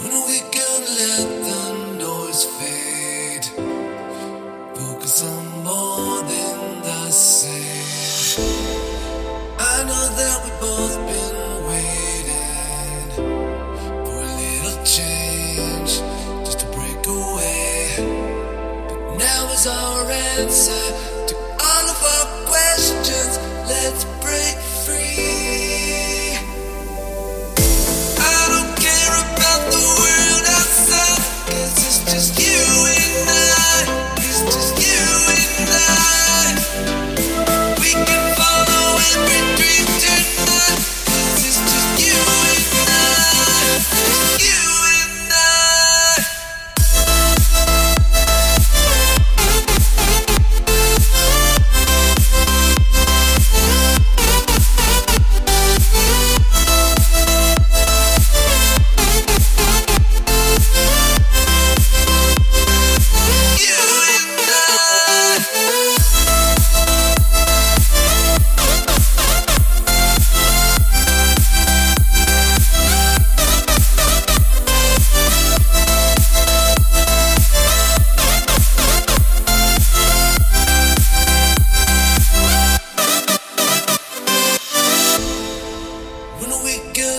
When we gonna let the noise fade? Focus on more than the same. I know that we've both been waiting for a little change just to break away. But now is our answer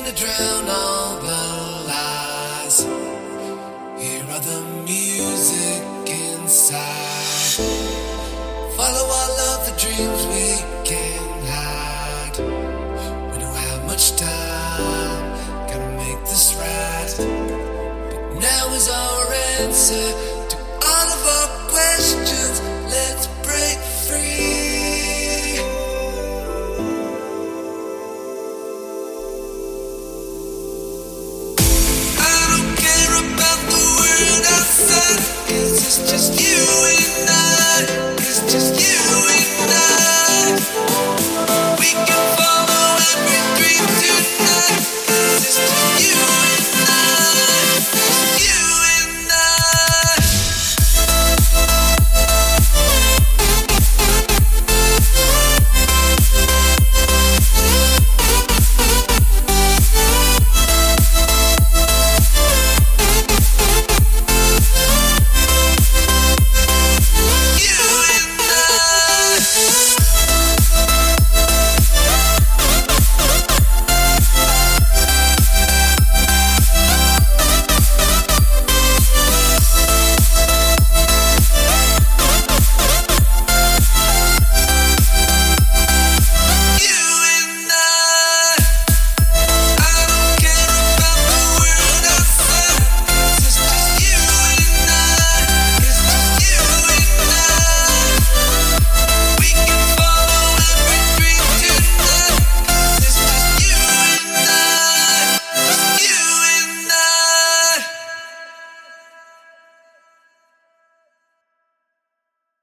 gonna drown all the lies? Here are the music inside. Follow all of the dreams we can. We much time, make this right. But now is our answer to all of our questions. Let's break It's just you and I.